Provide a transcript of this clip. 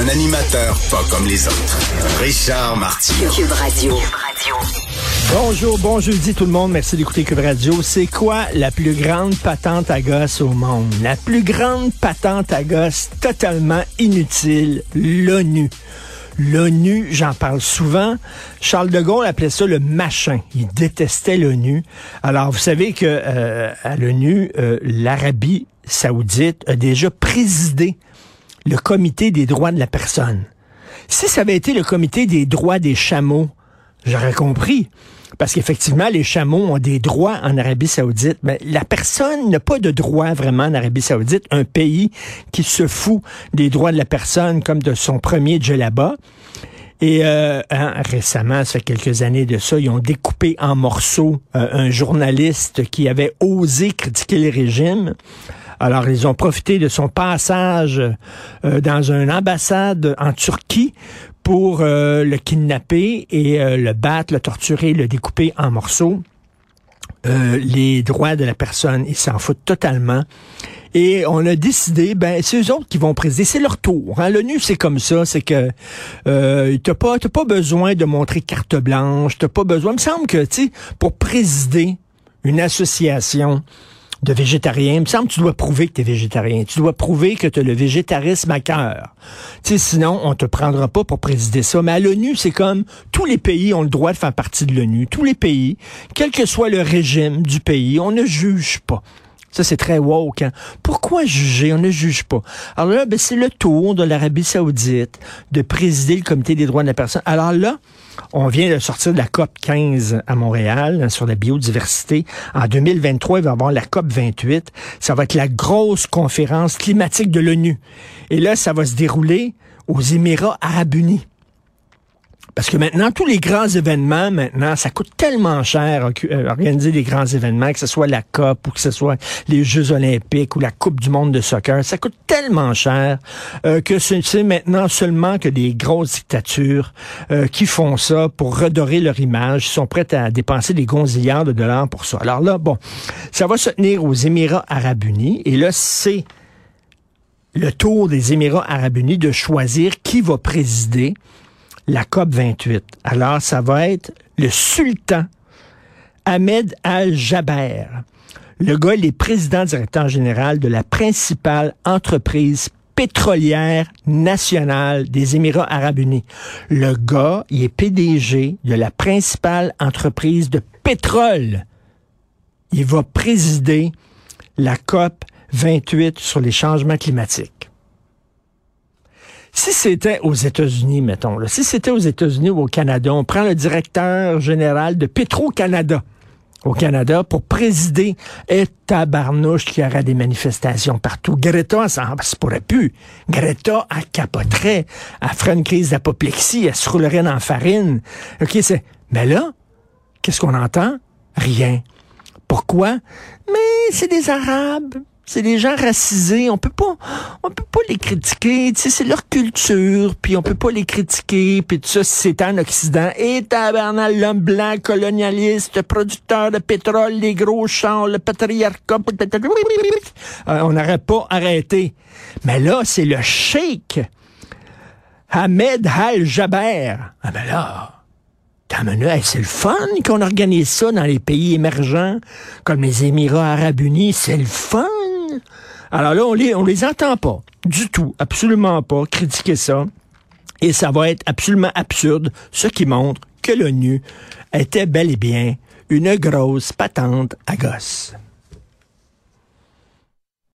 Un animateur pas comme les autres. Richard Martineau. Cube Radio. Bonjour, bon jeudi tout le monde. Merci d'écouter Cube Radio. C'est quoi la plus grande patente à gosse au monde? La plus grande patente à gosse totalement inutile, l'ONU. L'ONU, j'en parle souvent. Charles de Gaulle appelait ça le machin. Il détestait l'ONU. Alors, vous savez que euh, à l'ONU, euh, l'Arabie saoudite a déjà présidé le comité des droits de la personne. Si ça avait été le comité des droits des chameaux, j'aurais compris. Parce qu'effectivement, les chameaux ont des droits en Arabie saoudite, mais la personne n'a pas de droits vraiment en Arabie saoudite, un pays qui se fout des droits de la personne comme de son premier djellaba. Et euh, hein, récemment, ça fait quelques années de ça, ils ont découpé en morceaux euh, un journaliste qui avait osé critiquer le régime. Alors, ils ont profité de son passage euh, dans une ambassade en Turquie pour euh, le kidnapper et euh, le battre, le torturer, le découper en morceaux. les droits de la personne, ils s'en foutent totalement. Et on a décidé, ben c'est eux autres qui vont présider, c'est leur tour. Hein. L'ONU, c'est comme ça, c'est que euh, t'as pas pas besoin de montrer carte blanche, t'as pas besoin. Il me semble que tu sais, pour présider une association, de végétarien. Il me semble que tu dois prouver que tu es végétarien. Tu dois prouver que tu as le végétarisme à cœur. Tu sinon, on te prendra pas pour présider ça. Mais à l'ONU, c'est comme tous les pays ont le droit de faire partie de l'ONU. Tous les pays, quel que soit le régime du pays, on ne juge pas. Ça, c'est très woke. Hein? Pourquoi juger? On ne juge pas. Alors là, ben, c'est le tour de l'Arabie saoudite de présider le comité des droits de la personne. Alors là, on vient de sortir de la COP 15 à Montréal hein, sur la biodiversité. En 2023, il va y avoir la COP 28. Ça va être la grosse conférence climatique de l'ONU. Et là, ça va se dérouler aux Émirats arabes unis. Parce que maintenant, tous les grands événements, maintenant, ça coûte tellement cher euh, organiser des grands événements, que ce soit la COP ou que ce soit les Jeux olympiques ou la Coupe du monde de soccer. Ça coûte tellement cher euh, que c'est maintenant seulement que des grosses dictatures euh, qui font ça pour redorer leur image, sont prêtes à dépenser des gonzillards de dollars pour ça. Alors là, bon, ça va se tenir aux Émirats arabes unis. Et là, c'est le tour des Émirats arabes unis de choisir qui va présider la COP 28. Alors, ça va être le sultan Ahmed Al-Jaber. Le gars, il est président directeur général de la principale entreprise pétrolière nationale des Émirats arabes unis. Le gars, il est PDG de la principale entreprise de pétrole. Il va présider la COP 28 sur les changements climatiques. Si c'était aux États-Unis, mettons, là, si c'était aux États-Unis ou au Canada, on prend le directeur général de Petro-Canada au Canada pour présider et tabarnouche qu'il y aura des manifestations partout. Greta, ça se pourrait plus. Greta, elle capoterait. Elle ferait une crise d'apoplexie. Elle se roulerait dans la farine. OK, c'est... Mais là, qu'est-ce qu'on entend? Rien. Pourquoi? Mais c'est des Arabes. C'est des gens racisés. On peut pas, peut pas les critiquer. C'est leur culture. Puis on peut pas les critiquer. Puis tout ça, c'est en Occident. Et tabarnak, l'homme blanc, colonialiste, producteur de pétrole, les gros champs, le patriarcat. Euh, on n'aurait pas arrêté. Mais là, c'est le sheikh Ahmed Al-Jaber. Ah ben là, c'est le fun qu'on organise ça dans les pays émergents, comme les Émirats arabes unis. C'est le fun. Alors là, on les, les entend pas. Du tout. Absolument pas. Critiquer ça. Et ça va être absolument absurde, ce qui montre que l'ONU était bel et bien une grosse patente à gosse.